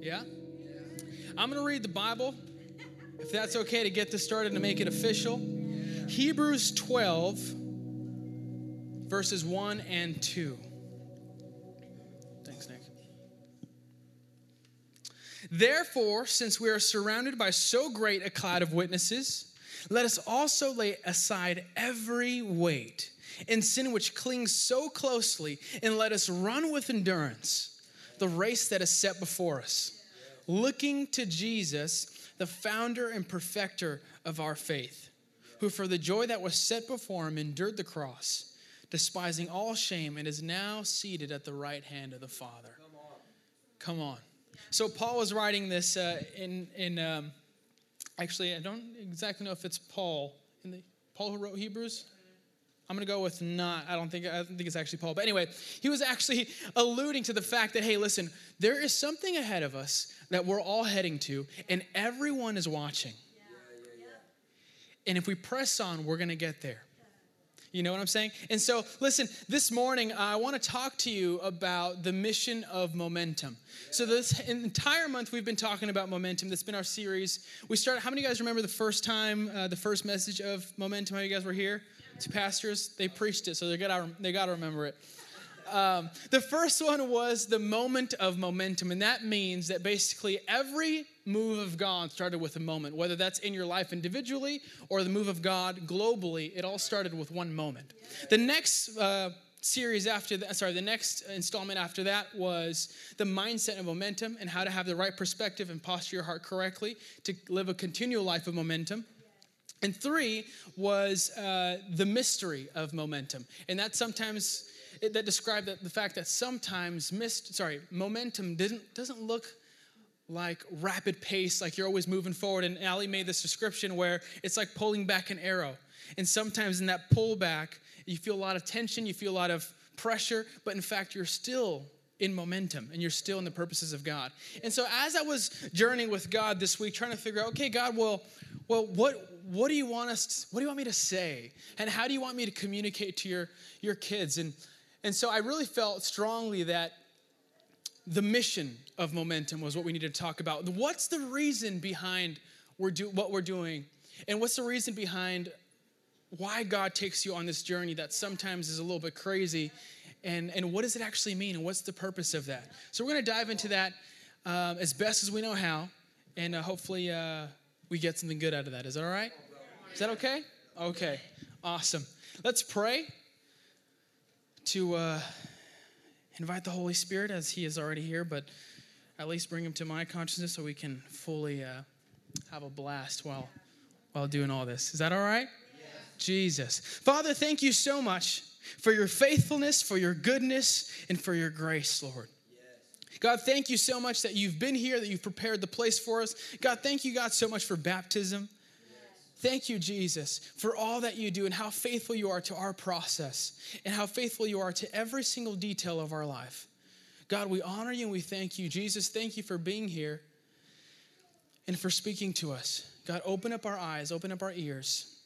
Yeah? I'm going to read the Bible, if that's okay to get this started and make it official. Hebrews 12, verses 1 and 2. Thanks, Nick. Therefore, since we are surrounded by so great a cloud of witnesses, let us also lay aside every weight and sin which clings so closely, and let us run with endurance the race that is set before us, looking to Jesus, the founder and perfecter of our faith, who for the joy that was set before him endured the cross, despising all shame, and is now seated at the right hand of the Father. Come on. So Paul was writing this uh, in in um, actually I don't exactly know if it's Paul in the Paul who wrote Hebrews. I'm going to go with not. I don't think I don't think it's actually Paul. But anyway, he was actually alluding to the fact that hey, listen, there is something ahead of us that we're all heading to and everyone is watching. And if we press on, we're going to get there. You know what I'm saying? And so, listen, this morning I want to talk to you about the mission of momentum. So, this entire month we've been talking about momentum. That's been our series. We started, how many of you guys remember the first time, uh, the first message of momentum? How many of you guys were here? Pastors, they preached it, so they got they got to remember it. Um, the first one was the moment of momentum, and that means that basically every move of God started with a moment, whether that's in your life individually or the move of God globally, it all started with one moment. The next uh, series after that, sorry, the next installment after that was the mindset of momentum and how to have the right perspective and posture your heart correctly to live a continual life of momentum. And three was uh, the mystery of momentum. And that sometimes, it, that described the, the fact that sometimes mist, sorry, momentum didn't, doesn't look like rapid pace, like you're always moving forward. And Ali made this description where it's like pulling back an arrow. And sometimes in that pullback, you feel a lot of tension, you feel a lot of pressure, but in fact, you're still in momentum and you're still in the purposes of God. And so as I was journeying with God this week, trying to figure out, okay, God, well, well, what what do you want us what do you want me to say? And how do you want me to communicate to your, your kids? And and so I really felt strongly that the mission of momentum was what we needed to talk about. What's the reason behind we're do, what we're doing? And what's the reason behind why God takes you on this journey that sometimes is a little bit crazy? And, and what does it actually mean? And what's the purpose of that? So we're going to dive into that um, as best as we know how. And uh, hopefully uh, we get something good out of that. Is that all right? Is that okay? Okay. Awesome. Let's pray to. Uh, invite the Holy Spirit as He is already here, but at least bring Him to my consciousness so we can fully uh, have a blast while while doing all this. Is that all right? Yes. Jesus. Father, thank you so much for your faithfulness, for your goodness, and for your grace, Lord. God, thank you so much that you've been here, that you've prepared the place for us. God, thank you, God, so much for baptism. Thank you, Jesus, for all that you do and how faithful you are to our process and how faithful you are to every single detail of our life. God, we honor you and we thank you. Jesus, thank you for being here and for speaking to us. God, open up our eyes, open up our ears,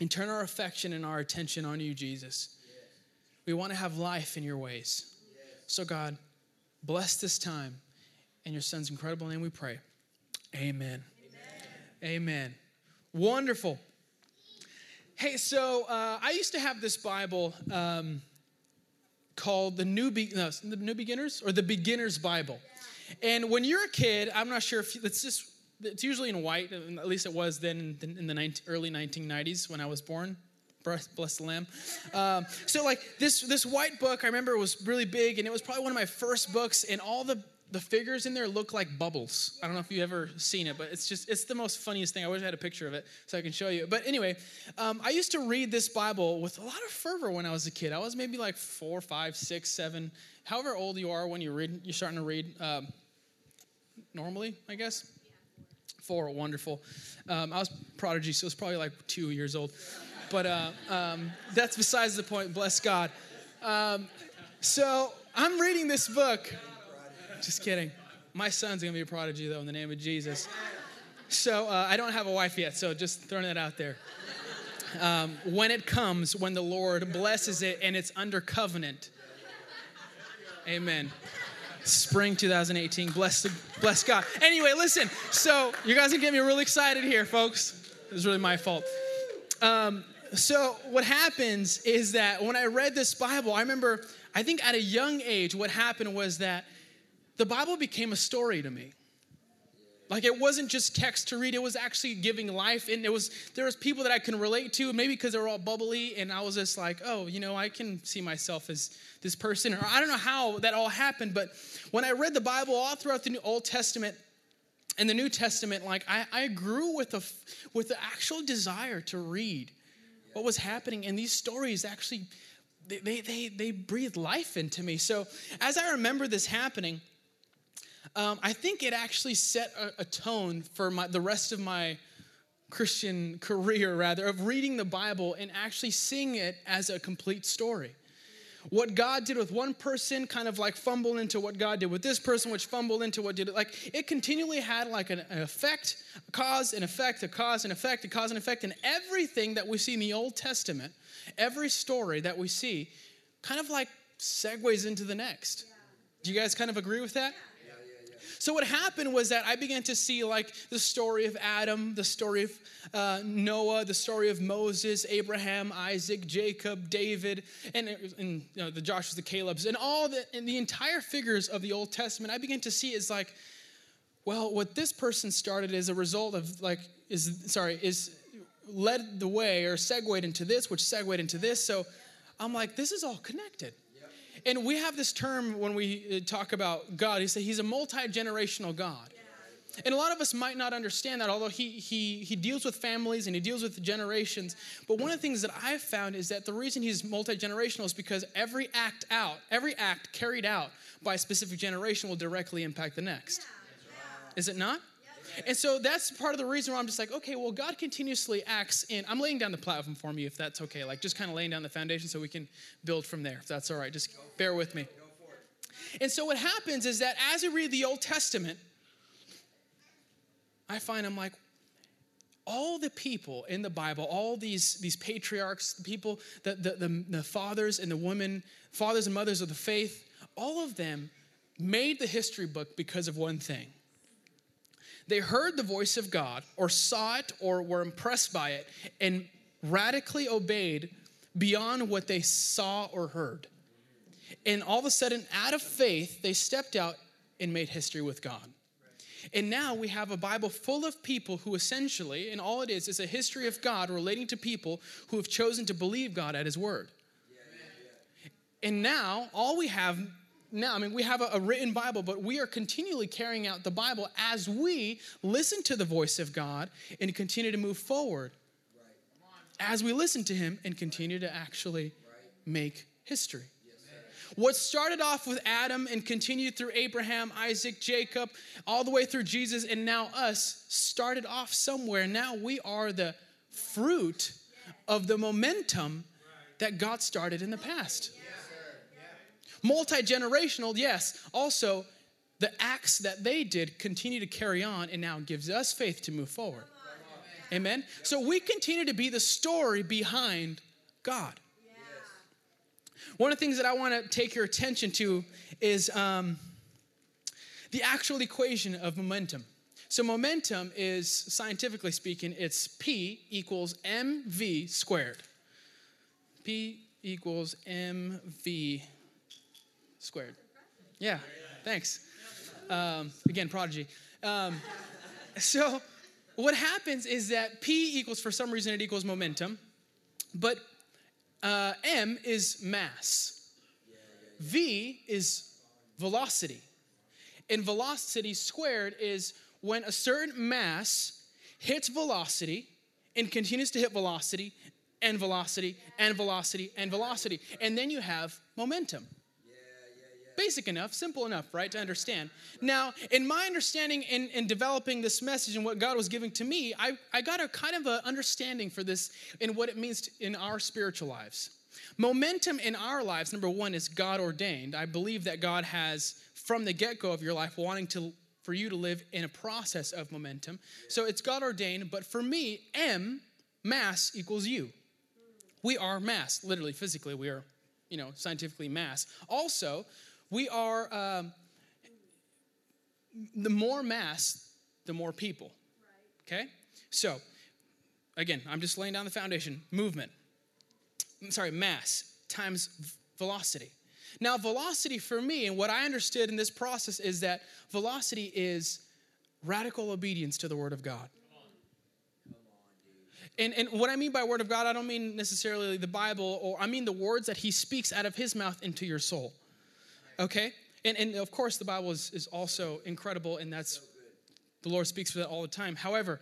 and turn our affection and our attention on you, Jesus. We want to have life in your ways. So, God, bless this time. In your son's incredible name we pray. Amen. Amen. Amen. Wonderful. Hey, so uh, I used to have this Bible um, called the New, Be- no, the New Beginners or the Beginner's Bible. And when you're a kid, I'm not sure if it's just, it's usually in white, at least it was then in the 19, early 1990s when I was born. Bless the Lamb. Um, so, like this this white book, I remember was really big, and it was probably one of my first books. And all the the figures in there look like bubbles. I don't know if you've ever seen it, but it's just, it's the most funniest thing. I wish I had a picture of it so I can show you. But anyway, um, I used to read this Bible with a lot of fervor when I was a kid. I was maybe like four, five, six, seven, however old you are when you read, you're starting to read um, normally, I guess. Four, wonderful. Um, I was prodigy, so it's probably like two years old. But uh, um, that's besides the point, bless God. Um, so I'm reading this book just kidding. My son's gonna be a prodigy, though, in the name of Jesus. So uh, I don't have a wife yet, so just throwing that out there. Um, when it comes, when the Lord blesses it and it's under covenant. Amen. Spring 2018. Bless, the, bless God. Anyway, listen. So you guys are getting me really excited here, folks. It was really my fault. Um, so what happens is that when I read this Bible, I remember, I think at a young age, what happened was that the Bible became a story to me. Like it wasn't just text to read, it was actually giving life. And it was there was people that I can relate to, maybe because they were all bubbly, and I was just like, oh, you know, I can see myself as this person. Or I don't know how that all happened, but when I read the Bible all throughout the Old Testament and the New Testament, like I, I grew with a with the actual desire to read what was happening. And these stories actually they they they, they breathed life into me. So as I remember this happening um, I think it actually set a, a tone for my, the rest of my Christian career, rather, of reading the Bible and actually seeing it as a complete story. What God did with one person kind of like fumbled into what God did with this person, which fumbled into what did it. Like it continually had like an, an effect, a cause, and effect, a cause, and effect, a cause, and effect. And everything that we see in the Old Testament, every story that we see, kind of like segues into the next. Do you guys kind of agree with that? So what happened was that I began to see like the story of Adam, the story of uh, Noah, the story of Moses, Abraham, Isaac, Jacob, David, and, and you know, the Joshua's, the Caleb's, and all the and the entire figures of the Old Testament. I began to see is like, well, what this person started as a result of like is sorry is led the way or segued into this, which segued into this. So I'm like, this is all connected. And we have this term when we uh, talk about God, he said he's a multi-generational God. And a lot of us might not understand that, although he, he, he deals with families and he deals with generations. But one of the things that I've found is that the reason he's multi generational is because every act out, every act carried out by a specific generation will directly impact the next. Is it not? And so that's part of the reason why I'm just like, okay, well, God continuously acts in. I'm laying down the platform for me, if that's okay. Like, just kind of laying down the foundation so we can build from there, if that's all right. Just bear with me. And so what happens is that as I read the Old Testament, I find I'm like, all the people in the Bible, all these, these patriarchs, the people, the, the, the, the fathers and the women, fathers and mothers of the faith, all of them made the history book because of one thing they heard the voice of God or saw it or were impressed by it and radically obeyed beyond what they saw or heard. And all of a sudden, out of faith, they stepped out and made history with God. And now we have a Bible full of people who essentially, and all it is, is a history of God relating to people who have chosen to believe God at His word. And now all we have now, I mean, we have a, a, written Bible, but we are continually carrying out the Bible as we listen to the voice of God and continue to move forward. Right. As we listen to Him and continue to actually make history. what started off with Adam and continued through Abraham, Isaac, Jacob, all the way through Jesus, and now us started off somewhere. Now we are the fruit of the momentum that God started in the past. Multi generational, yes. Also, the acts that they did continue to carry on and now gives us faith to move forward. Amen. So we continue to be the story behind God. One of the things that I want to take your attention to is um, the actual equation of momentum. So, momentum is, scientifically speaking, it's P equals mv squared. P equals mv squared. Yeah, thanks. Um, again, prodigy. Um, so, what happens is that P equals, for some reason, it equals momentum, but uh, M is mass. V is velocity. And velocity squared is when a certain mass hits velocity and continues to hit velocity and velocity and velocity and velocity. And then you have momentum. Basic enough, simple enough, right, to understand. Now, in my understanding in, in developing this message and what God was giving to me, I, I got a kind of an understanding for this and what it means to, in our spiritual lives. Momentum in our lives, number one, is God ordained. I believe that God has, from the get go of your life, wanting to for you to live in a process of momentum. So it's God ordained, but for me, M, mass equals you. We are mass, literally, physically, we are, you know, scientifically mass. Also, we are um, the more mass, the more people. Okay? So, again, I'm just laying down the foundation. Movement. I'm sorry, mass times velocity. Now, velocity for me, and what I understood in this process is that velocity is radical obedience to the Word of God. And, and what I mean by Word of God, I don't mean necessarily the Bible, or I mean the words that He speaks out of His mouth into your soul. Okay? And, and of course, the Bible is, is also incredible, and that's the Lord speaks for that all the time. However,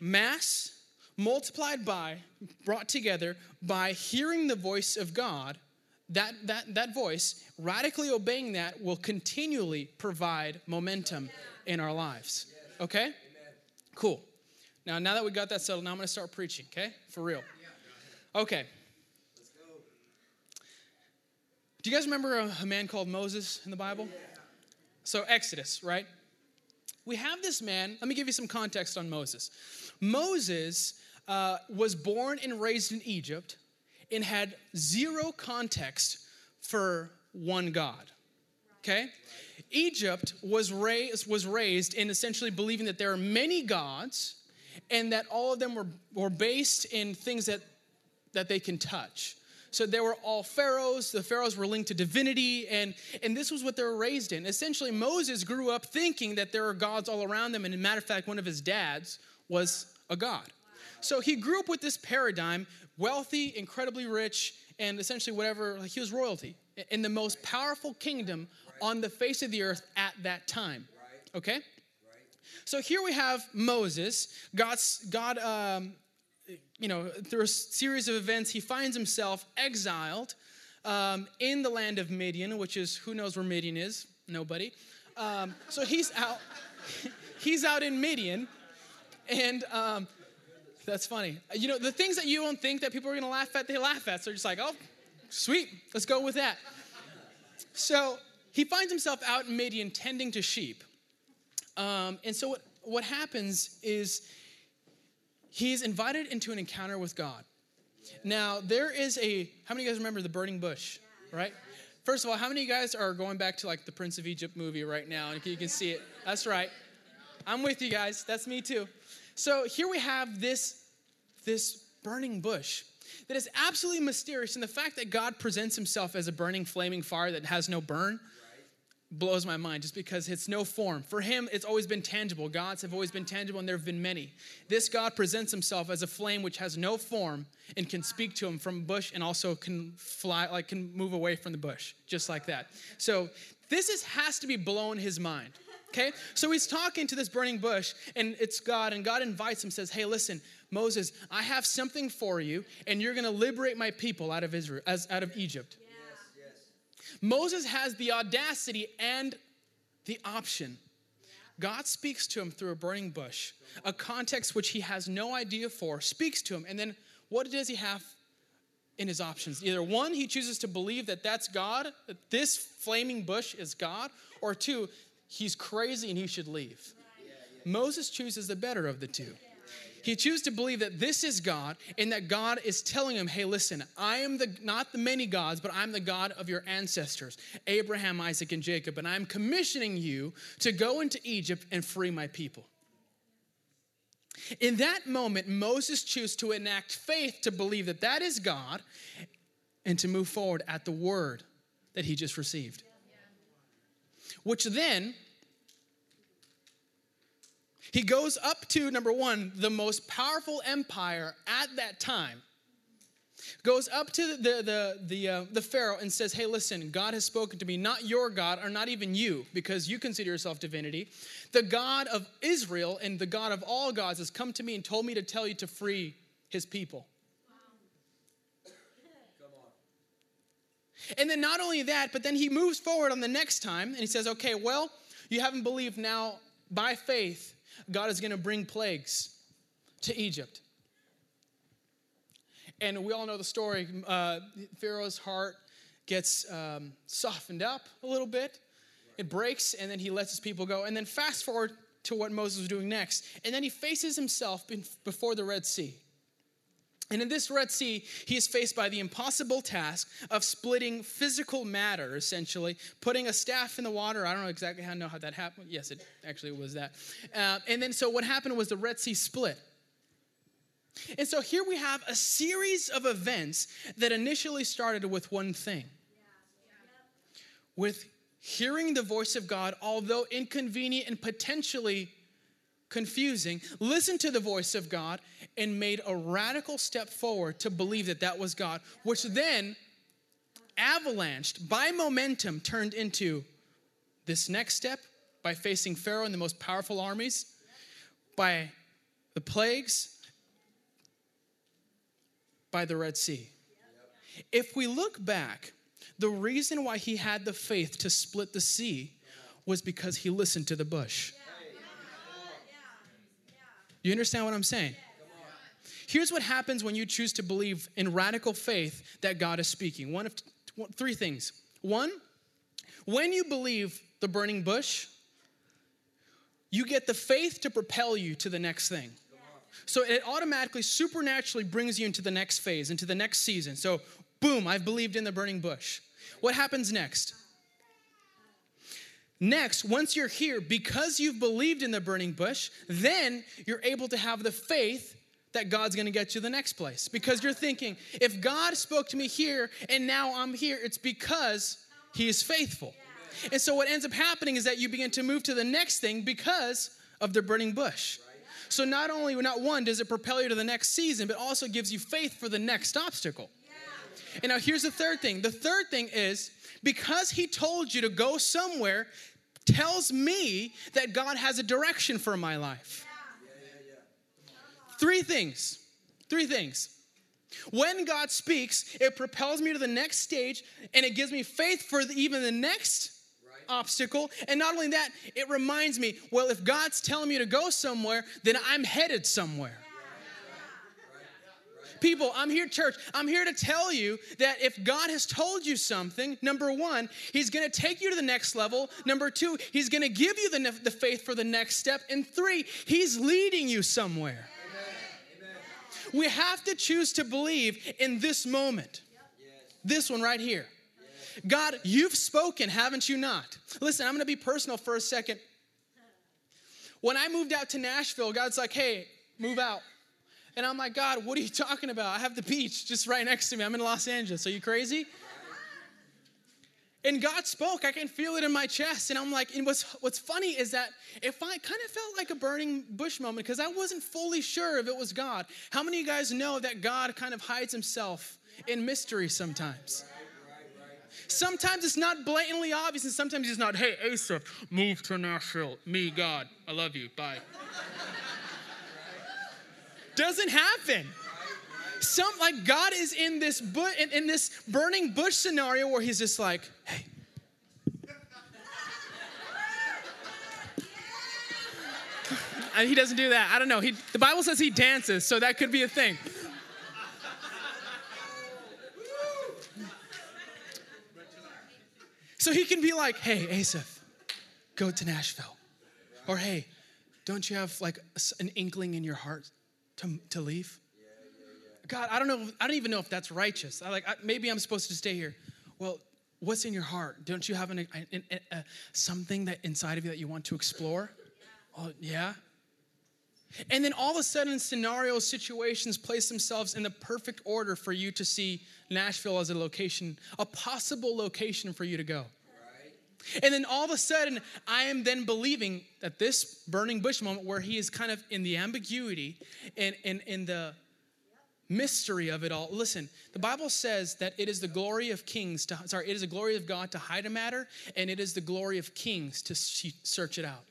mass multiplied by, brought together by hearing the voice of God that, that, that voice, radically obeying that, will continually provide momentum in our lives. Okay? Cool. Now, now that we got that settled, now I'm going to start preaching, okay? For real. Okay. Do you guys remember a, a man called Moses in the Bible? So, Exodus, right? We have this man. Let me give you some context on Moses. Moses uh, was born and raised in Egypt and had zero context for one God. Okay? Egypt was raised, was raised in essentially believing that there are many gods and that all of them were, were based in things that, that they can touch. So they were all pharaohs. The pharaohs were linked to divinity, and, and this was what they were raised in. Essentially, Moses grew up thinking that there are gods all around them, and a matter of fact, one of his dads was a god. So he grew up with this paradigm wealthy, incredibly rich, and essentially whatever, like he was royalty in the most powerful kingdom on the face of the earth at that time. Okay? So here we have Moses. God's, God, um, you know, through a series of events, he finds himself exiled um, in the land of Midian, which is who knows where Midian is? Nobody. Um, so he's out. he's out in Midian, and um, that's funny. You know, the things that you don't think that people are going to laugh at, they laugh at. So just like, oh, sweet, let's go with that. So he finds himself out in Midian tending to sheep. Um, and so what, what happens is he's invited into an encounter with God. Now, there is a, how many of you guys remember the burning bush, right? First of all, how many of you guys are going back to like the Prince of Egypt movie right now? And you can see it. That's right. I'm with you guys. That's me too. So here we have this, this burning bush that is absolutely mysterious. And the fact that God presents himself as a burning, flaming fire that has no burn blows my mind just because it's no form. For him, it's always been tangible. Gods have always been tangible, and there have been many. This God presents himself as a flame which has no form and can speak to him from a bush and also can fly, like can move away from the bush, just like that. So this is, has to be blowing his mind. Okay? So he's talking to this burning bush, and it's God, and God invites him, says, Hey, listen, Moses, I have something for you, and you're gonna liberate my people out of Israel, as out of Egypt. Moses has the audacity and the option. God speaks to him through a burning bush, a context which he has no idea for, speaks to him, and then what does he have in his options? Either one, he chooses to believe that that's God, that this flaming bush is God, or two, he's crazy and he should leave. Moses chooses the better of the two. He chooses to believe that this is God and that God is telling him, hey, listen, I am the not the many gods, but I'm the God of your ancestors, Abraham, Isaac, and Jacob, and I'm commissioning you to go into Egypt and free my people. In that moment, Moses chooses to enact faith to believe that that is God and to move forward at the word that he just received which then he goes up to number one, the most powerful empire at that time. Goes up to the, the, the, uh, the Pharaoh and says, Hey, listen, God has spoken to me, not your God, or not even you, because you consider yourself divinity. The God of Israel and the God of all gods has come to me and told me to tell you to free his people. And then not only that, but then he moves forward on the next time and he says, okay, well, you haven't believed now by faith, God is going to bring plagues to Egypt. And we all know the story. Uh, Pharaoh's heart gets um, softened up a little bit. It breaks, and then he lets his people go. And then fast forward to what Moses was doing next. And then he faces himself before the Red Sea. And in this Red Sea, he is faced by the impossible task of splitting physical matter, essentially, putting a staff in the water. I don't know exactly how know how that happened. Yes, it actually was that. Uh, and then so what happened was the Red Sea split. And so here we have a series of events that initially started with one thing. With hearing the voice of God, although inconvenient and potentially confusing, listened to the voice of God and made a radical step forward to believe that that was God, which then avalanched by momentum turned into this next step by facing Pharaoh and the most powerful armies, by the plagues, by the Red Sea. If we look back, the reason why he had the faith to split the sea was because he listened to the bush. You understand what I'm saying? Here's what happens when you choose to believe in radical faith that God is speaking. One of t- three things. One, when you believe the burning bush, you get the faith to propel you to the next thing. So it automatically, supernaturally brings you into the next phase, into the next season. So, boom, I've believed in the burning bush. What happens next? Next, once you're here, because you've believed in the burning bush, then you're able to have the faith that God's gonna get you the next place. Because you're thinking, if God spoke to me here and now I'm here, it's because He is faithful. And so what ends up happening is that you begin to move to the next thing because of the burning bush. So not only, not one, does it propel you to the next season, but also gives you faith for the next obstacle. And now here's the third thing. The third thing is because he told you to go somewhere, tells me that God has a direction for my life. Three things. Three things. When God speaks, it propels me to the next stage and it gives me faith for the, even the next obstacle. And not only that, it reminds me well, if God's telling me to go somewhere, then I'm headed somewhere. People, I'm here, church. I'm here to tell you that if God has told you something, number one, He's going to take you to the next level. Number two, He's going to give you the, the faith for the next step. And three, He's leading you somewhere. We have to choose to believe in this moment. This one right here. God, you've spoken, haven't you not? Listen, I'm going to be personal for a second. When I moved out to Nashville, God's like, hey, move out. And I'm like, God, what are you talking about? I have the beach just right next to me. I'm in Los Angeles. Are you crazy? And God spoke. I can feel it in my chest. And I'm like, and what's, what's funny is that if I kind of felt like a burning bush moment because I wasn't fully sure if it was God. How many of you guys know that God kind of hides himself in mystery sometimes? Sometimes it's not blatantly obvious, and sometimes he's not, hey, Asa, move to Nashville. Me, God, I love you. Bye. Doesn't happen. Some like God is in this bu- in, in this burning bush scenario where he's just like, hey. And he doesn't do that. I don't know. He, the Bible says he dances, so that could be a thing. So he can be like, hey, Asaph, go to Nashville. Or hey, don't you have like an inkling in your heart to, to leave? God, I don't know. I don't even know if that's righteous. I like I, maybe I'm supposed to stay here. Well, what's in your heart? Don't you have an, an, an, a, something that inside of you that you want to explore? Oh, yeah. And then all of a sudden, scenarios, situations place themselves in the perfect order for you to see Nashville as a location, a possible location for you to go. And then all of a sudden, I am then believing that this burning bush moment, where he is kind of in the ambiguity and in, in the mystery of it all. Listen, the Bible says that it is the glory of kings to, sorry, it is the glory of God to hide a matter, and it is the glory of kings to search it out.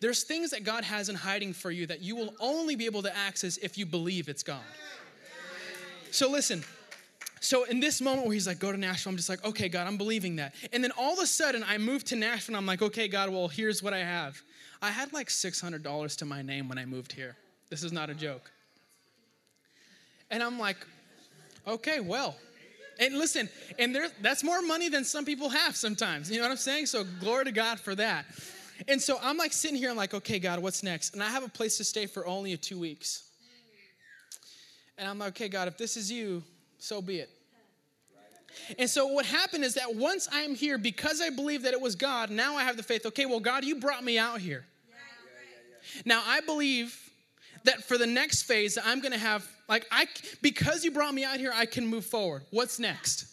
There's things that God has in hiding for you that you will only be able to access if you believe it's God. So listen, so in this moment where he's like, go to Nashville, I'm just like, okay, God, I'm believing that. And then all of a sudden I moved to Nashville and I'm like, okay, God, well, here's what I have. I had like $600 to my name when I moved here. This is not a joke. And I'm like, okay, well. And listen, and there, that's more money than some people have sometimes. You know what I'm saying? So glory to God for that. And so I'm like sitting here, I'm like, okay, God, what's next? And I have a place to stay for only two weeks. And I'm like, okay, God, if this is you, so be it. And so what happened is that once I'm here, because I believe that it was God, now I have the faith, okay, well, God, you brought me out here. Now I believe that for the next phase, I'm gonna have, like, I because you brought me out here, I can move forward. What's next?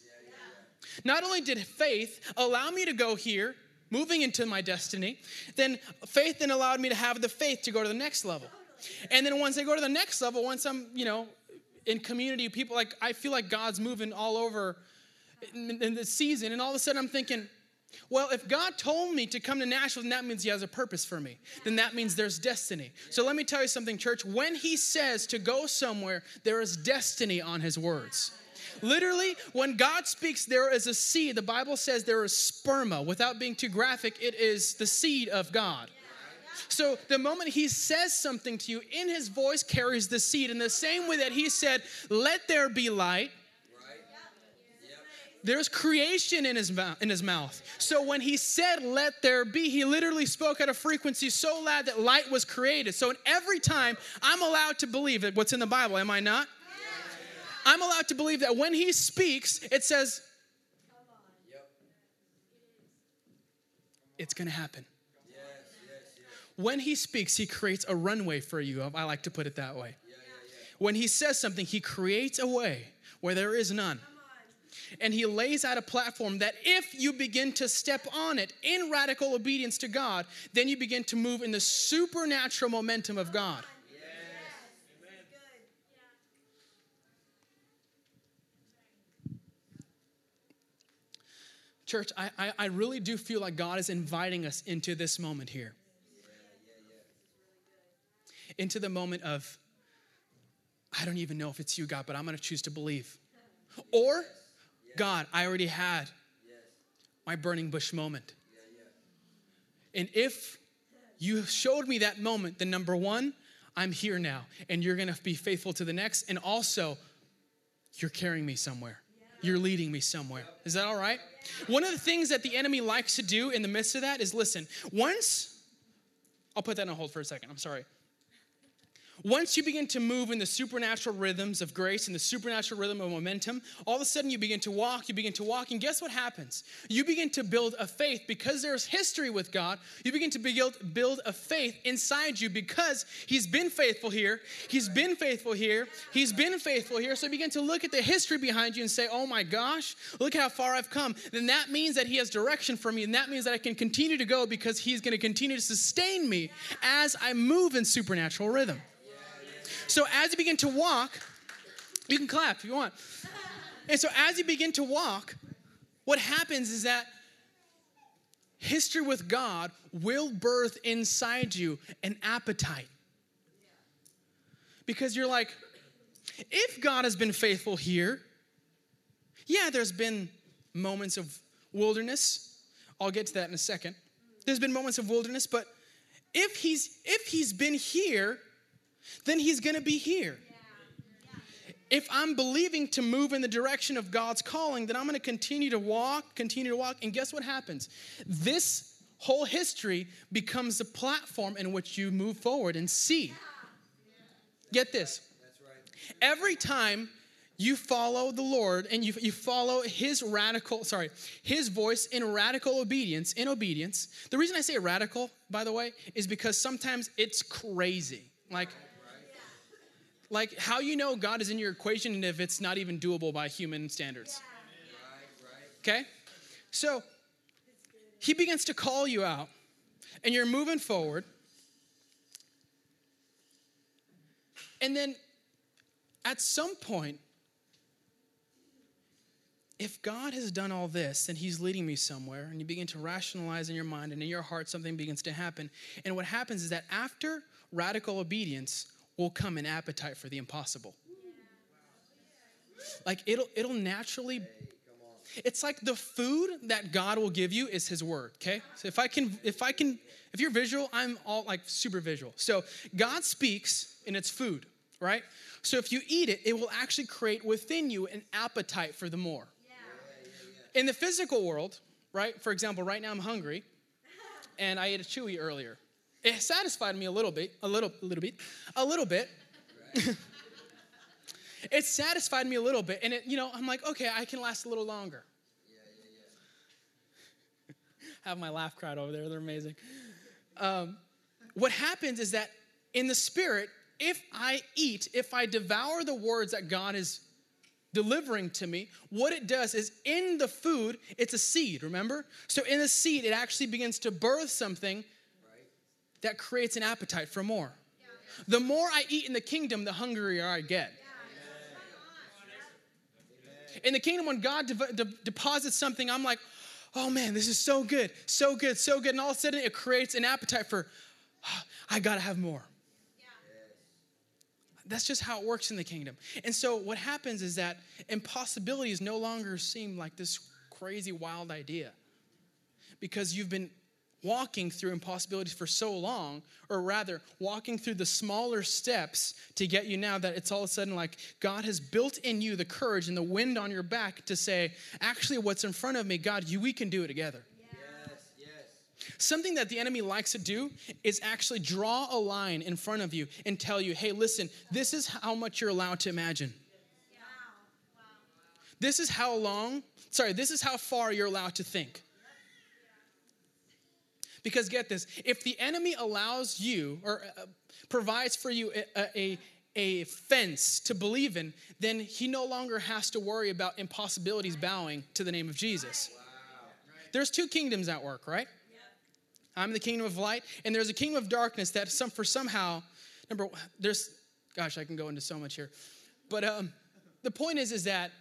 Not only did faith allow me to go here, moving into my destiny, then faith then allowed me to have the faith to go to the next level. And then once I go to the next level, once I'm, you know, in community, people like, I feel like God's moving all over in, in the season, and all of a sudden I'm thinking, well, if God told me to come to Nashville, then that means He has a purpose for me. Then that means there's destiny. So let me tell you something, church. When He says to go somewhere, there is destiny on His words. Literally, when God speaks, there is a seed. The Bible says there is sperma. Without being too graphic, it is the seed of God. So the moment he says something to you, in his voice carries the seed. In the same way that he said, Let there be light, there's creation in his, mouth, in his mouth. So when he said, Let there be, he literally spoke at a frequency so loud that light was created. So every time I'm allowed to believe that what's in the Bible, am I not? I'm allowed to believe that when he speaks, it says, It's gonna happen. When he speaks, he creates a runway for you. I like to put it that way. When he says something, he creates a way where there is none and he lays out a platform that if you begin to step on it in radical obedience to God, then you begin to move in the supernatural momentum of God. Church, I, I, I, really do feel like God is inviting us into this moment here. Into the moment of, I don't even know if it's you, God, but I'm going to choose to believe. Or God, I already had my burning bush moment. And if you showed me that moment, then number one, I'm here now, and you're gonna be faithful to the next. And also, you're carrying me somewhere. You're leading me somewhere. Is that all right? One of the things that the enemy likes to do in the midst of that is listen, once, I'll put that on hold for a second. I'm sorry. Once you begin to move in the supernatural rhythms of grace and the supernatural rhythm of momentum, all of a sudden you begin to walk, you begin to walk, and guess what happens? You begin to build a faith because there's history with God. You begin to build, a faith inside you because He's been faithful here, He's been faithful here, He's been faithful here. So you begin to look at the history behind you and say, oh my gosh, look how far I've come. Then that means that He has direction for me, and that means that I can continue to go because He's going to continue to sustain me as I move in supernatural rhythm. So as you begin to walk, you can clap if you want. And so as you begin to walk, what happens is that history with God will birth inside you an appetite. Because you're like, if God has been faithful here, yeah, there's been moments of wilderness. I'll get to that in a second. There's been moments of wilderness, but if he's if he's been here, then he's going to be here. If I'm believing to move in the direction of God's calling, then I'm going to continue to walk, continue to walk. And guess what happens? This whole history becomes the platform in which you move forward and see. Get this. Every time you follow the Lord and you, you follow his radical, sorry, his voice in radical obedience, in obedience. The reason I say radical, by the way, is because sometimes it's crazy. Like, like how you know God is in your equation and if it's not even doable by human standards. Okay? So he begins to call you out and you're moving forward. And then at some point, if God has done all this and He's leading me somewhere, and you begin to rationalize in your mind and in your heart, something begins to happen. And what happens is that after radical obedience, will come an appetite for the impossible. Like it'll it'll naturally it's like the food that God will give you is his word, okay? So if I can if I can if you're visual, I'm all like super visual. So God speaks and it's food, right? So if you eat it, it will actually create within you an appetite for the more. In the physical world, right? For example, right now I'm hungry and I ate a chewy earlier. It satisfied me a little bit, a little, a little bit, a little bit. It satisfied me a little bit, and it, you know, I'm like, okay, I can last a little longer. Have my laugh crowd over there, they're amazing. Um, what happens is that in the spirit, if I eat, if I devour the words that God is delivering to me, what it does is in the food, it's a seed, remember? So in the seed, it actually begins to birth something that creates an appetite for more. The more I eat in the kingdom, the hungrier I get. In the kingdom, when God de- de- deposits something, I'm like, oh man, this is so good, so good, so good. And all of a sudden, it creates an appetite for, oh, I gotta have more. That's just how it works in the kingdom. And so what happens is that impossibilities no longer seem like this crazy wild idea because you've been walking through impossibilities for so long, or rather, walking through the smaller steps to get you now that it's all of a sudden like God has built in you the courage and the wind on your back to say, actually, what's in front of me, God, you, we can do it together. Something that the enemy likes to do is actually draw a line in front of you and tell you, hey, listen, this is how much you're allowed to imagine. This is how long, sorry, this is how far you're allowed to think. Because get this, if the enemy allows you or uh, provides for you a, a, a fence to believe in, then he no longer has to worry about impossibilities bowing to the name of Jesus. There's two kingdoms at work, right? I'm the kingdom of light, and there's a kingdom of darkness that some for somehow, number there's gosh, I can go into so much here. But um, the point is, is that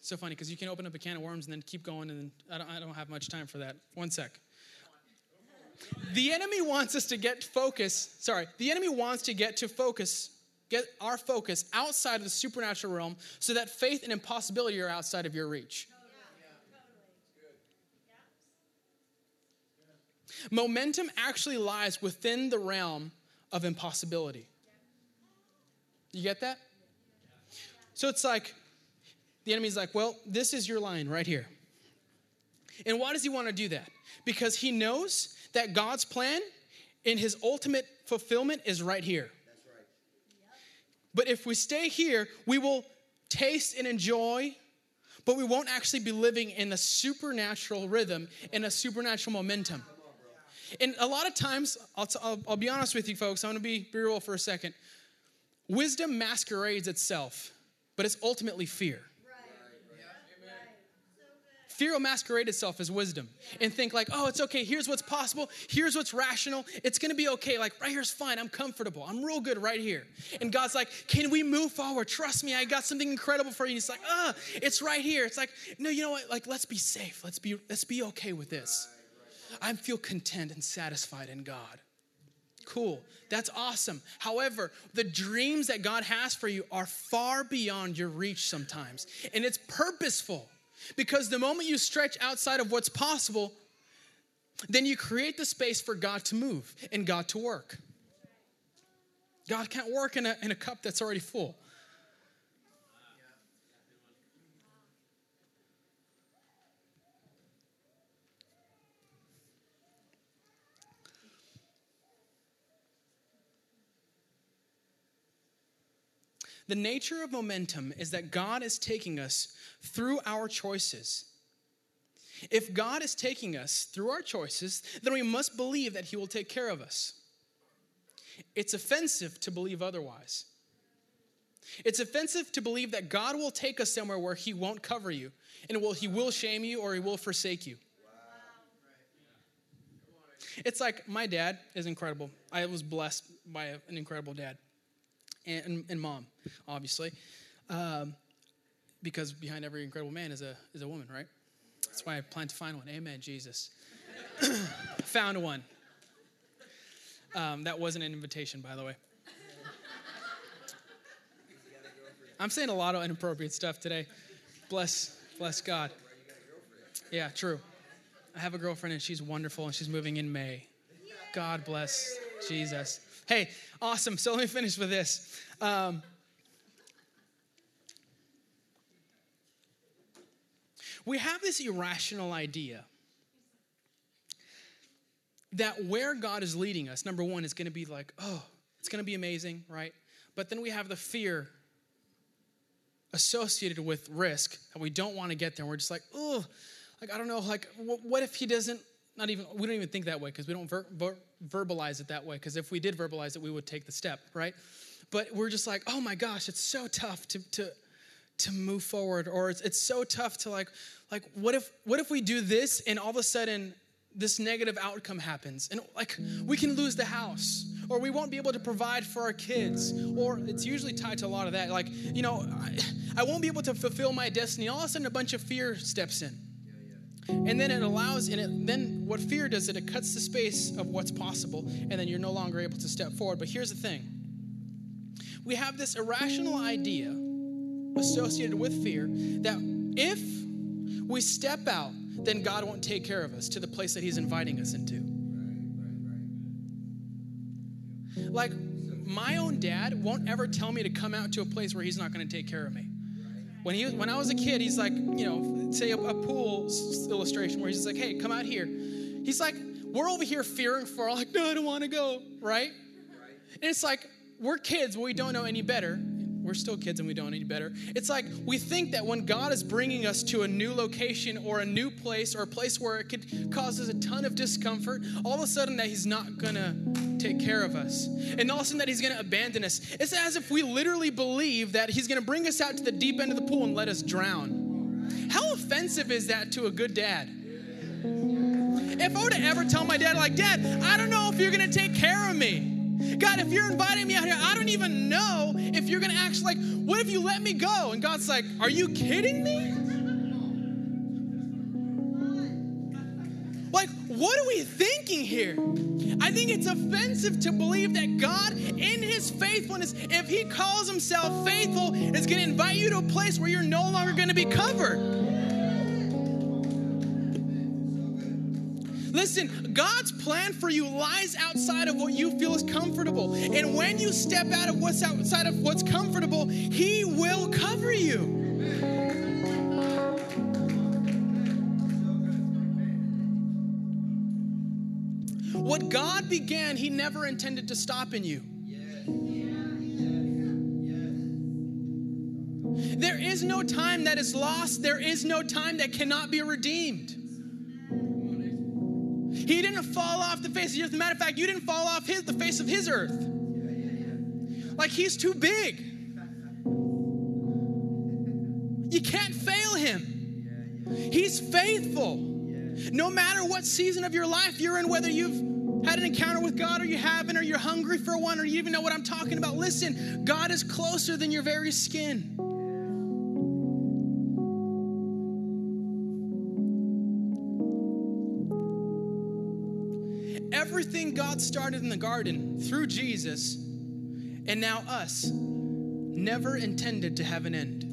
so funny because you can open up a can of worms and then keep going, and I don't, I don't have much time for that. One sec. The enemy wants us to get focus. Sorry, the enemy wants to get to focus, get our focus outside of the supernatural realm, so that faith and impossibility are outside of your reach. Momentum actually lies within the realm of impossibility. You get that? So it's like the enemy's like, well, this is your line right here. And why does he want to do that? Because he knows that God's plan in his ultimate fulfillment is right here. But if we stay here, we will taste and enjoy, but we won't actually be living in a supernatural rhythm, in a supernatural momentum. And a lot of times, I'll, t- I'll, I'll be honest with you folks, I'm gonna be, be real for a second. Wisdom masquerades itself, but it's ultimately fear. Fear will masquerade itself as wisdom and think like, oh, it's okay. Here's what's possible. Here's what's rational. It's going to be okay. Like, right here's fine. I'm comfortable. I'm real good right here. And God's like, can we move forward? Trust me. I got something incredible for you. And he's like, ah, it's right here. It's like, no, you know what? Like, let's be safe. Let's be, let's be okay with this. I feel content and satisfied in God. Cool. That's awesome. However, the dreams that God has for you are far beyond your reach sometimes. And it's purposeful. Because the moment you stretch outside of what's possible, then you create the space for God to move and God to work. God can't work in a, in a cup that's already full. The nature of momentum is that God is taking us through our choices. If God is taking us through our choices, then we must believe that He will take care of us. It's offensive to believe otherwise. It's offensive to believe that God will take us somewhere where He won't cover you, and will, He will shame you or He will forsake you. It's like my dad is incredible. I was blessed by an incredible dad and, and mom, obviously. Um, because behind every incredible man is a, is a woman, right? That's why I plan to find one. Amen, Jesus. Found one. Um, that wasn't an invitation, by the way. I'm saying a lot of inappropriate stuff today. Bless, bless God. Yeah, true. I have a girlfriend and she's wonderful and she's moving in May. God bless Jesus. Hey, awesome. So let me finish with this. Um, we have this irrational idea that where God is leading us, number one, is going to be like, oh, it's going to be amazing, right? But then we have the fear associated with risk that we don't want to get there. We're just like, oh, like I don't know, like what if he doesn't? Not even we don't even think that way because we don't ver- ver- verbalize it that way. Because if we did verbalize it, we would take the step, right? But we're just like, oh my gosh, it's so tough to to to move forward, or it's, it's so tough to like like what if what if we do this and all of a sudden this negative outcome happens and like we can lose the house or we won't be able to provide for our kids or it's usually tied to a lot of that like you know I, I won't be able to fulfill my destiny all of a sudden a bunch of fear steps in and then it allows and it, then what fear does is it cuts the space of what's possible and then you're no longer able to step forward but here's the thing we have this irrational idea associated with fear that if we step out then God won't take care of us to the place that He's inviting us into. Like, my own dad won't ever tell me to come out to a place where He's not going to take care of me. When, he, when I was a kid, he's like, you know, say a, a pool illustration where he's like, hey, come out here. He's like, we're over here fearing for, like, no, I don't want to go, right? And it's like, we're kids, but we don't know any better we're still kids and we don't any better. It's like we think that when God is bringing us to a new location or a new place or a place where it could cause us a ton of discomfort, all of a sudden that He's not gonna take care of us. And all of a sudden that He's gonna abandon us. It's as if we literally believe that He's gonna bring us out to the deep end of the pool and let us drown. How offensive is that to a good dad? If I were to ever tell my dad, like, Dad, I don't know if you're gonna take care of me. God, if you're inviting me out here, I don't even know if you're going to actually, like, what if you let me go? And God's like, are you kidding me? Like, what are we thinking here? I think it's offensive to believe that God, in His faithfulness, if He calls Himself faithful, is going to invite you to a place where you're no longer going to be covered. Listen, God's plan for you lies outside of what you feel is comfortable. And when you step out of what's outside of what's comfortable, He will cover you. What God began, He never intended to stop in you. There is no time that is lost. There is no time that cannot be redeemed. He didn't fall off the face of the earth. As a matter of fact, you didn't fall off his, the face of his earth. Like he's too big. You can't fail him. He's faithful. No matter what season of your life you're in, whether you've had an encounter with God or you haven't, or you're hungry for one, or you even know what I'm talking about, listen, God is closer than your very skin. God started in the garden through Jesus and now us never intended to have an end.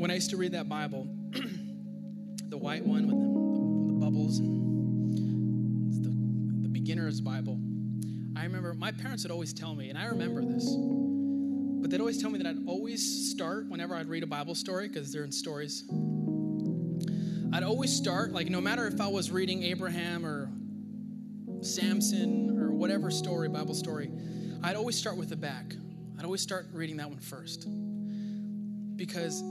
When I used to read that Bible, the white one with the, the bubbles, the, the beginner's Bible, remember my parents would always tell me, and I remember this, but they'd always tell me that I'd always start whenever I'd read a Bible story, because they're in stories. I'd always start, like, no matter if I was reading Abraham or Samson or whatever story, Bible story, I'd always start with the back. I'd always start reading that one first. Because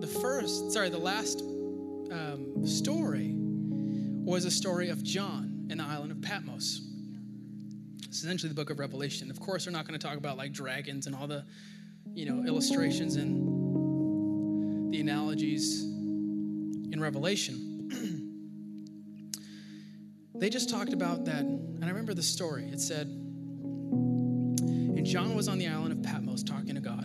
the first, sorry, the last um, story was a story of John in the island of Patmos. It's essentially the book of Revelation. Of course, they're not going to talk about like dragons and all the, you know, illustrations and the analogies in Revelation. they just talked about that, and I remember the story. It said, and John was on the island of Patmos talking to God.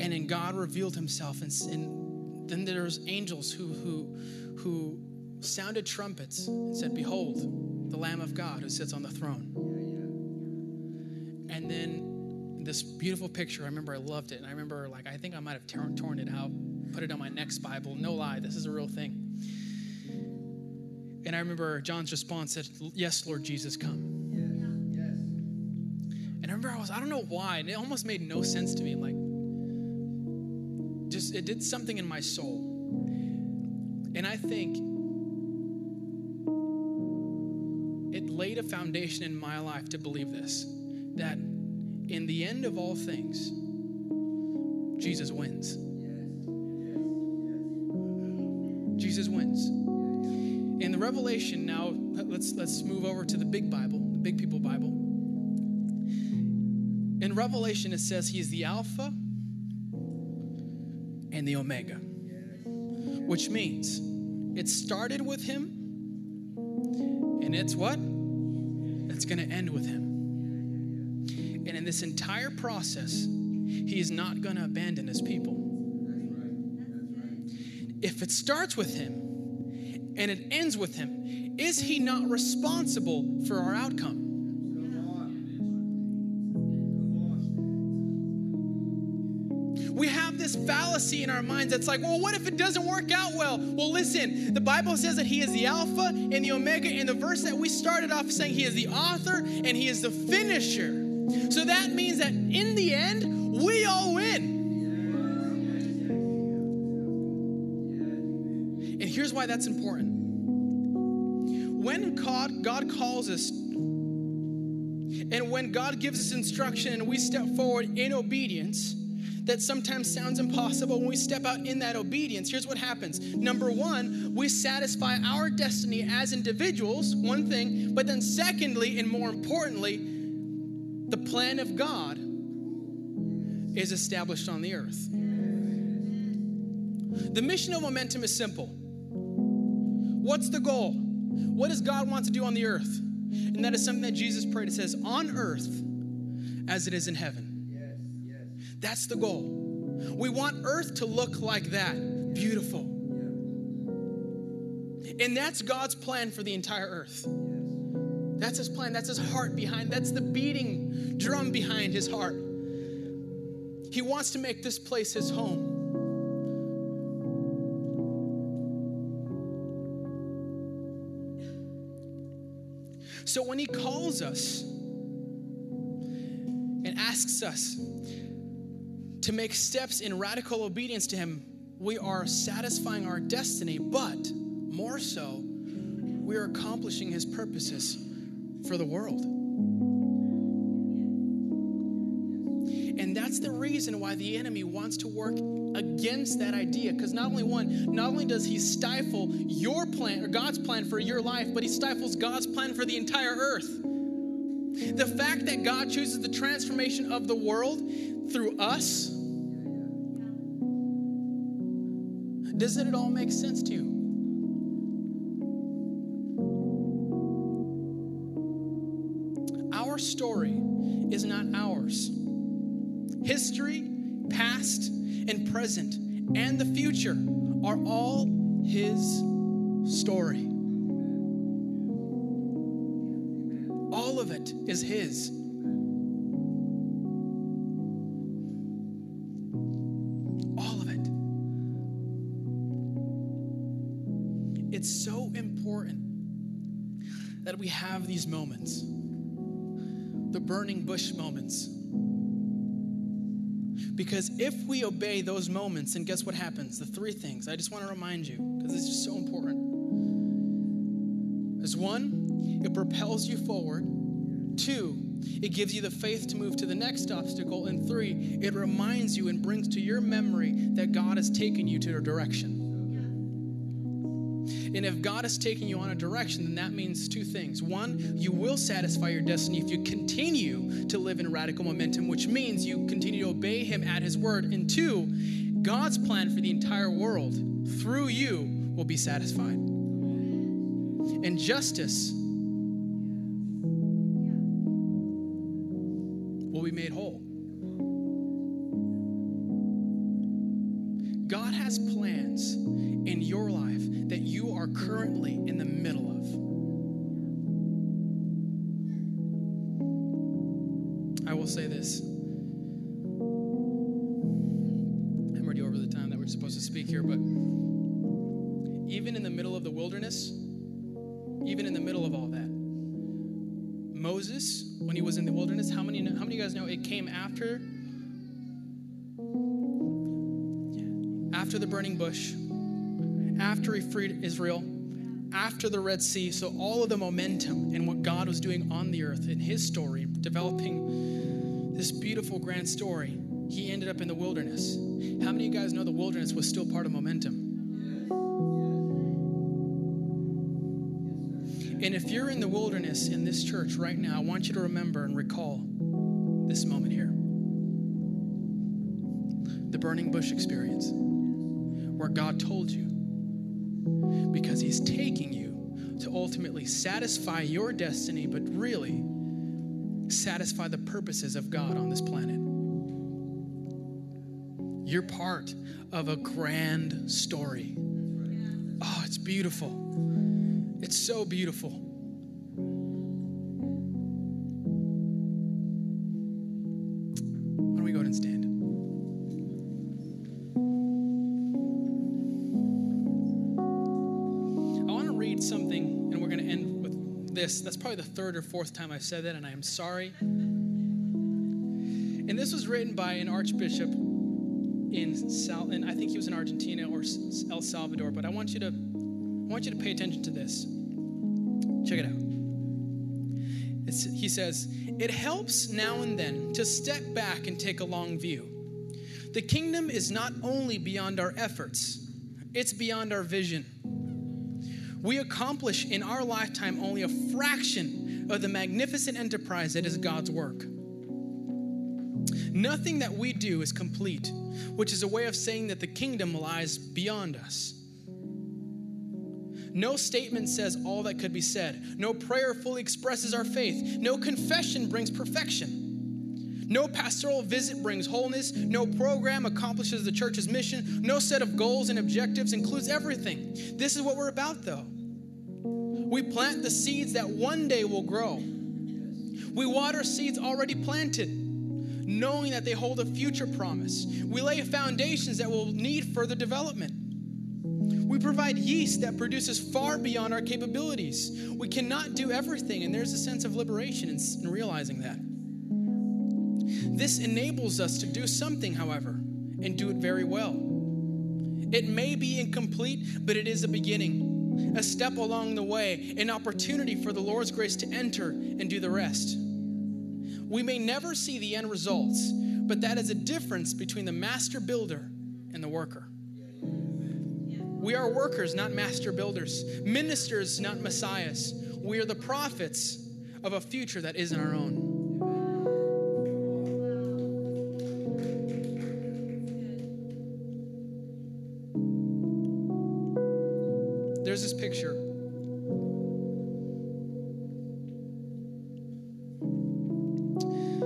And then God revealed himself, and, and then there's angels who, who, who sounded trumpets and said, Behold, the Lamb of God who sits on the throne. And then this beautiful picture, I remember I loved it. And I remember, like, I think I might have torn, torn it out, put it on my next Bible. No lie, this is a real thing. And I remember John's response said, Yes, Lord Jesus, come. And I remember I was, I don't know why. And it almost made no sense to me. Like, just, it did something in my soul. And I think foundation in my life to believe this that in the end of all things, Jesus wins. Jesus wins. In the Revelation now, let's let's move over to the big Bible, the big people Bible. In Revelation it says he is the Alpha and the Omega. Which means it started with him and it's what? It's going to end with him. And in this entire process, he is not going to abandon his people. If it starts with him and it ends with him, is he not responsible for our outcome? Fallacy in our minds that's like, well, what if it doesn't work out well? Well, listen, the Bible says that He is the Alpha and the Omega. In the verse that we started off saying, He is the author and He is the finisher. So that means that in the end, we all win. And here's why that's important. When God, God calls us, and when God gives us instruction and we step forward in obedience, that sometimes sounds impossible. When we step out in that obedience, here's what happens. Number one, we satisfy our destiny as individuals, one thing, but then secondly, and more importantly, the plan of God is established on the earth. The mission of momentum is simple. What's the goal? What does God want to do on the earth? And that is something that Jesus prayed. It says, on earth as it is in heaven. That's the goal. We want earth to look like that beautiful. And that's God's plan for the entire earth. That's his plan. That's his heart behind. That's the beating drum behind his heart. He wants to make this place his home. So when he calls us and asks us to make steps in radical obedience to him, we are satisfying our destiny, but more so, we are accomplishing his purposes for the world. And that's the reason why the enemy wants to work against that idea. Because not only one, not only does he stifle your plan or God's plan for your life, but he stifles God's plan for the entire earth. The fact that God chooses the transformation of the world through us, doesn't it all make sense to you? Our story is not ours. History, past, and present, and the future are all His story. All of it is His. It's so important that we have these moments, the burning bush moments. Because if we obey those moments, and guess what happens? The three things. I just want to remind you, because it's just so important. Is one, it propels you forward. Two, it gives you the faith to move to the next obstacle. And three, it reminds you and brings to your memory that God has taken you to a direction. And if God is taking you on a direction, then that means two things. One, you will satisfy your destiny if you continue to live in radical momentum, which means you continue to obey Him at His word. And two, God's plan for the entire world through you will be satisfied. And justice After the burning bush, after he freed Israel, after the Red Sea. So all of the momentum and what God was doing on the earth in His story, developing this beautiful grand story, he ended up in the wilderness. How many of you guys know the wilderness was still part of momentum? And if you're in the wilderness in this church right now, I want you to remember and recall this moment here the burning bush experience, where God told you, because He's taking you to ultimately satisfy your destiny, but really satisfy the purposes of God on this planet. You're part of a grand story. Oh, it's beautiful. It's so beautiful. This. That's probably the third or fourth time I've said that, and I am sorry. And this was written by an archbishop in Sal, and I think he was in Argentina or El Salvador. But I want you to, I want you to pay attention to this. Check it out. It's, he says, It helps now and then to step back and take a long view. The kingdom is not only beyond our efforts, it's beyond our vision. We accomplish in our lifetime only a fraction of the magnificent enterprise that is God's work. Nothing that we do is complete, which is a way of saying that the kingdom lies beyond us. No statement says all that could be said. No prayer fully expresses our faith. No confession brings perfection. No pastoral visit brings wholeness. No program accomplishes the church's mission. No set of goals and objectives includes everything. This is what we're about, though. We plant the seeds that one day will grow. We water seeds already planted, knowing that they hold a future promise. We lay foundations that will need further development. We provide yeast that produces far beyond our capabilities. We cannot do everything, and there's a sense of liberation in, in realizing that. This enables us to do something, however, and do it very well. It may be incomplete, but it is a beginning, a step along the way, an opportunity for the Lord's grace to enter and do the rest. We may never see the end results, but that is a difference between the master builder and the worker. We are workers, not master builders, ministers, not messiahs. We are the prophets of a future that isn't our own. There's this picture.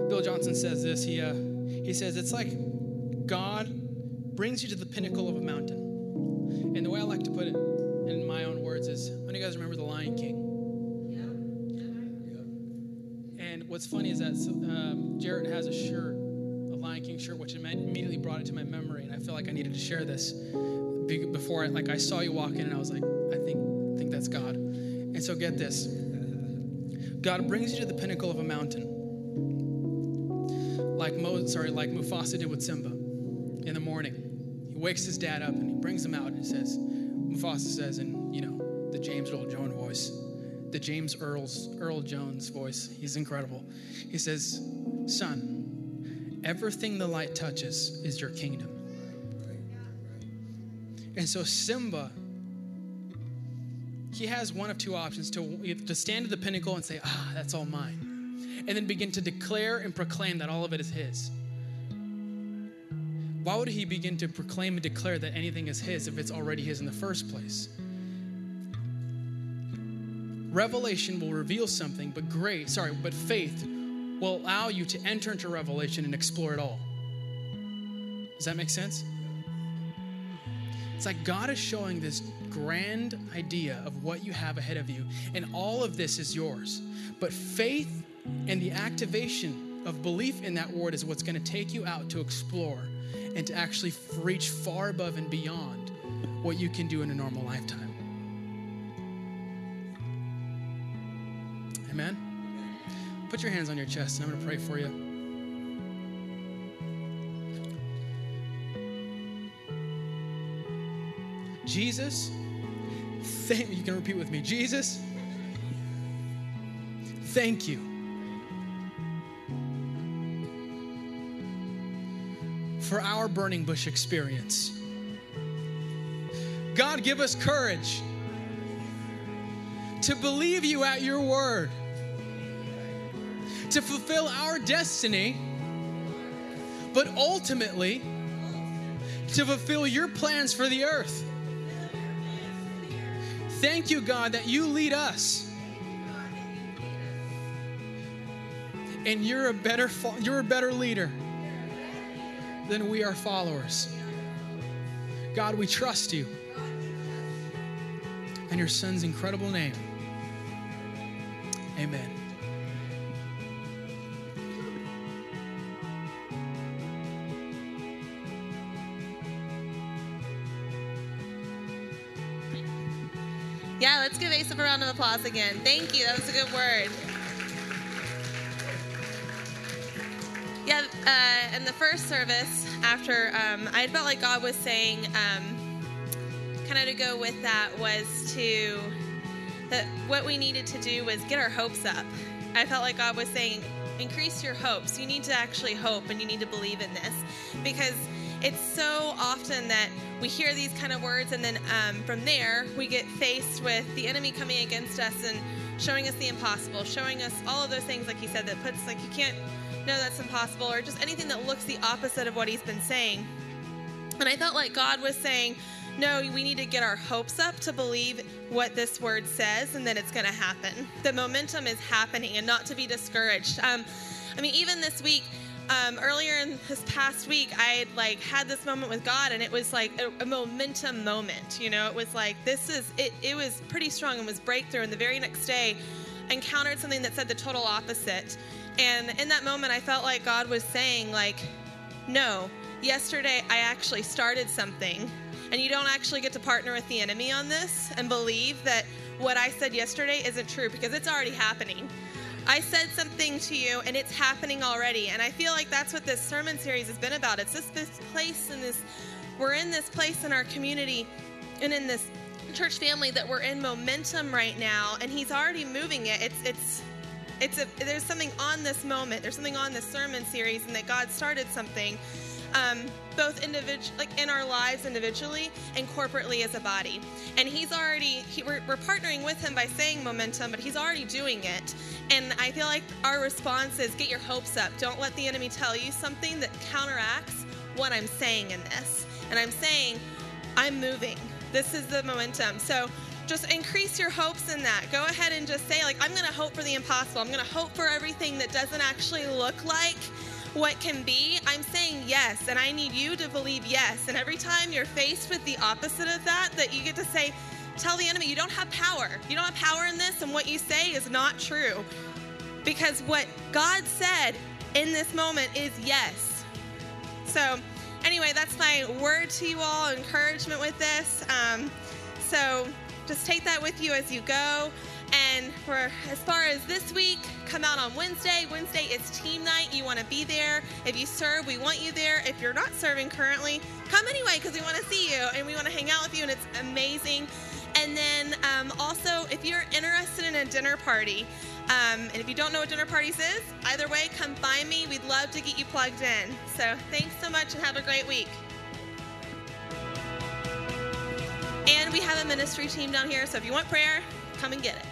Bill Johnson says this. He, uh, he says, It's like God brings you to the pinnacle of a mountain. And the way I like to put it in my own words is, when you guys remember The Lion King? Yeah. And what's funny is that um, Jared has a shirt, a Lion King shirt, which immediately brought it to my memory, and I feel like I needed to share this before. I, like I saw you walk in, and I was like, I think, think that's God. And so get this: God brings you to the pinnacle of a mountain, like Mo, sorry, like Mufasa did with Simba in the morning. He wakes his dad up and he brings him out and he says, Mufasa says in, you know, the James Earl Jones voice, the James Earl's Earl Jones voice. He's incredible. He says, Son, everything the light touches is your kingdom. And so Simba, he has one of two options to, to stand at the pinnacle and say, Ah, that's all mine. And then begin to declare and proclaim that all of it is his. Why would he begin to proclaim and declare that anything is his if it's already his in the first place? Revelation will reveal something, but grace, sorry, but faith will allow you to enter into revelation and explore it all. Does that make sense? It's like God is showing this grand idea of what you have ahead of you, and all of this is yours. But faith and the activation of belief in that word is what's going to take you out to explore and to actually reach far above and beyond what you can do in a normal lifetime. Amen? put your hands on your chest and I'm going to pray for you. Jesus, thank you can repeat with me. Jesus, thank you for our burning bush experience. God, give us courage to believe you at your word, to fulfill our destiny, but ultimately to fulfill your plans for the earth. Thank you, God, that you lead us. And you're a better you're a better leader than we are followers. God, we trust you. In your son's incredible name. Amen. Asa a round of applause again. Thank you. That was a good word. Yeah, uh, in the first service, after um, I felt like God was saying, um, kind of to go with that was to that what we needed to do was get our hopes up. I felt like God was saying, increase your hopes. You need to actually hope and you need to believe in this because it's so often that we hear these kind of words and then um, from there we get faced with the enemy coming against us and showing us the impossible, showing us all of those things, like he said, that puts like you can't know that's impossible or just anything that looks the opposite of what he's been saying. And I felt like God was saying, no, we need to get our hopes up to believe what this word says and that it's going to happen. The momentum is happening and not to be discouraged. Um, I mean, even this week, um, earlier in this past week, I like had this moment with God, and it was like a, a, momentum moment. You know, it was like this is it. It was pretty strong and was breakthrough. And the very next day, I encountered something that said the total opposite. And in that moment, I felt like God was saying, like, no, yesterday I actually started something and you don't actually get to partner with the enemy on this and believe that what I said yesterday isn't true because it's already happening. I said something to you and it's happening already. And I feel like that's what this sermon series has been about. It's just this place and this, we're in this place in our community and in this church family that we're in momentum right now and he's already moving it. It's, it's, it's a, there's something on this moment. There's something on this sermon series and that God started something um, both individual, like in our lives individually and corporately as a body. And he's already, he, we're, we're partnering with him by saying momentum, but he's already doing it. And I feel like our response is get your hopes up. Don't let the enemy tell you something that counteracts what I'm saying in this. And I'm saying, I'm moving. This is the momentum. So just increase your hopes in that. Go ahead and just say, like, I'm going to hope for the impossible. I'm going to hope for everything that doesn't actually look like what can be, I'm saying yes, and I need you to believe yes. And every time you're faced with the opposite of that, that you get to say, tell the enemy, you don't have power. You don't have power in this, and what you say is not true. Because what God said in this moment is yes. So, anyway, that's my word to you all, encouragement with this. Um, so, just take that with you as you go. And for as far as this week, come out on Wednesday. Wednesday is team night. You want to be there. If you serve, we want you there. If you're not serving currently, come anyway because we want to see you and we want to hang out with you, and it's amazing. And then um, also, if you're interested in a dinner party, um, and if you don't know what dinner parties is, either way, come find me. We'd love to get you plugged in. So thanks so much and have a great week. And we have a ministry team down here, so if you want prayer, come and get it.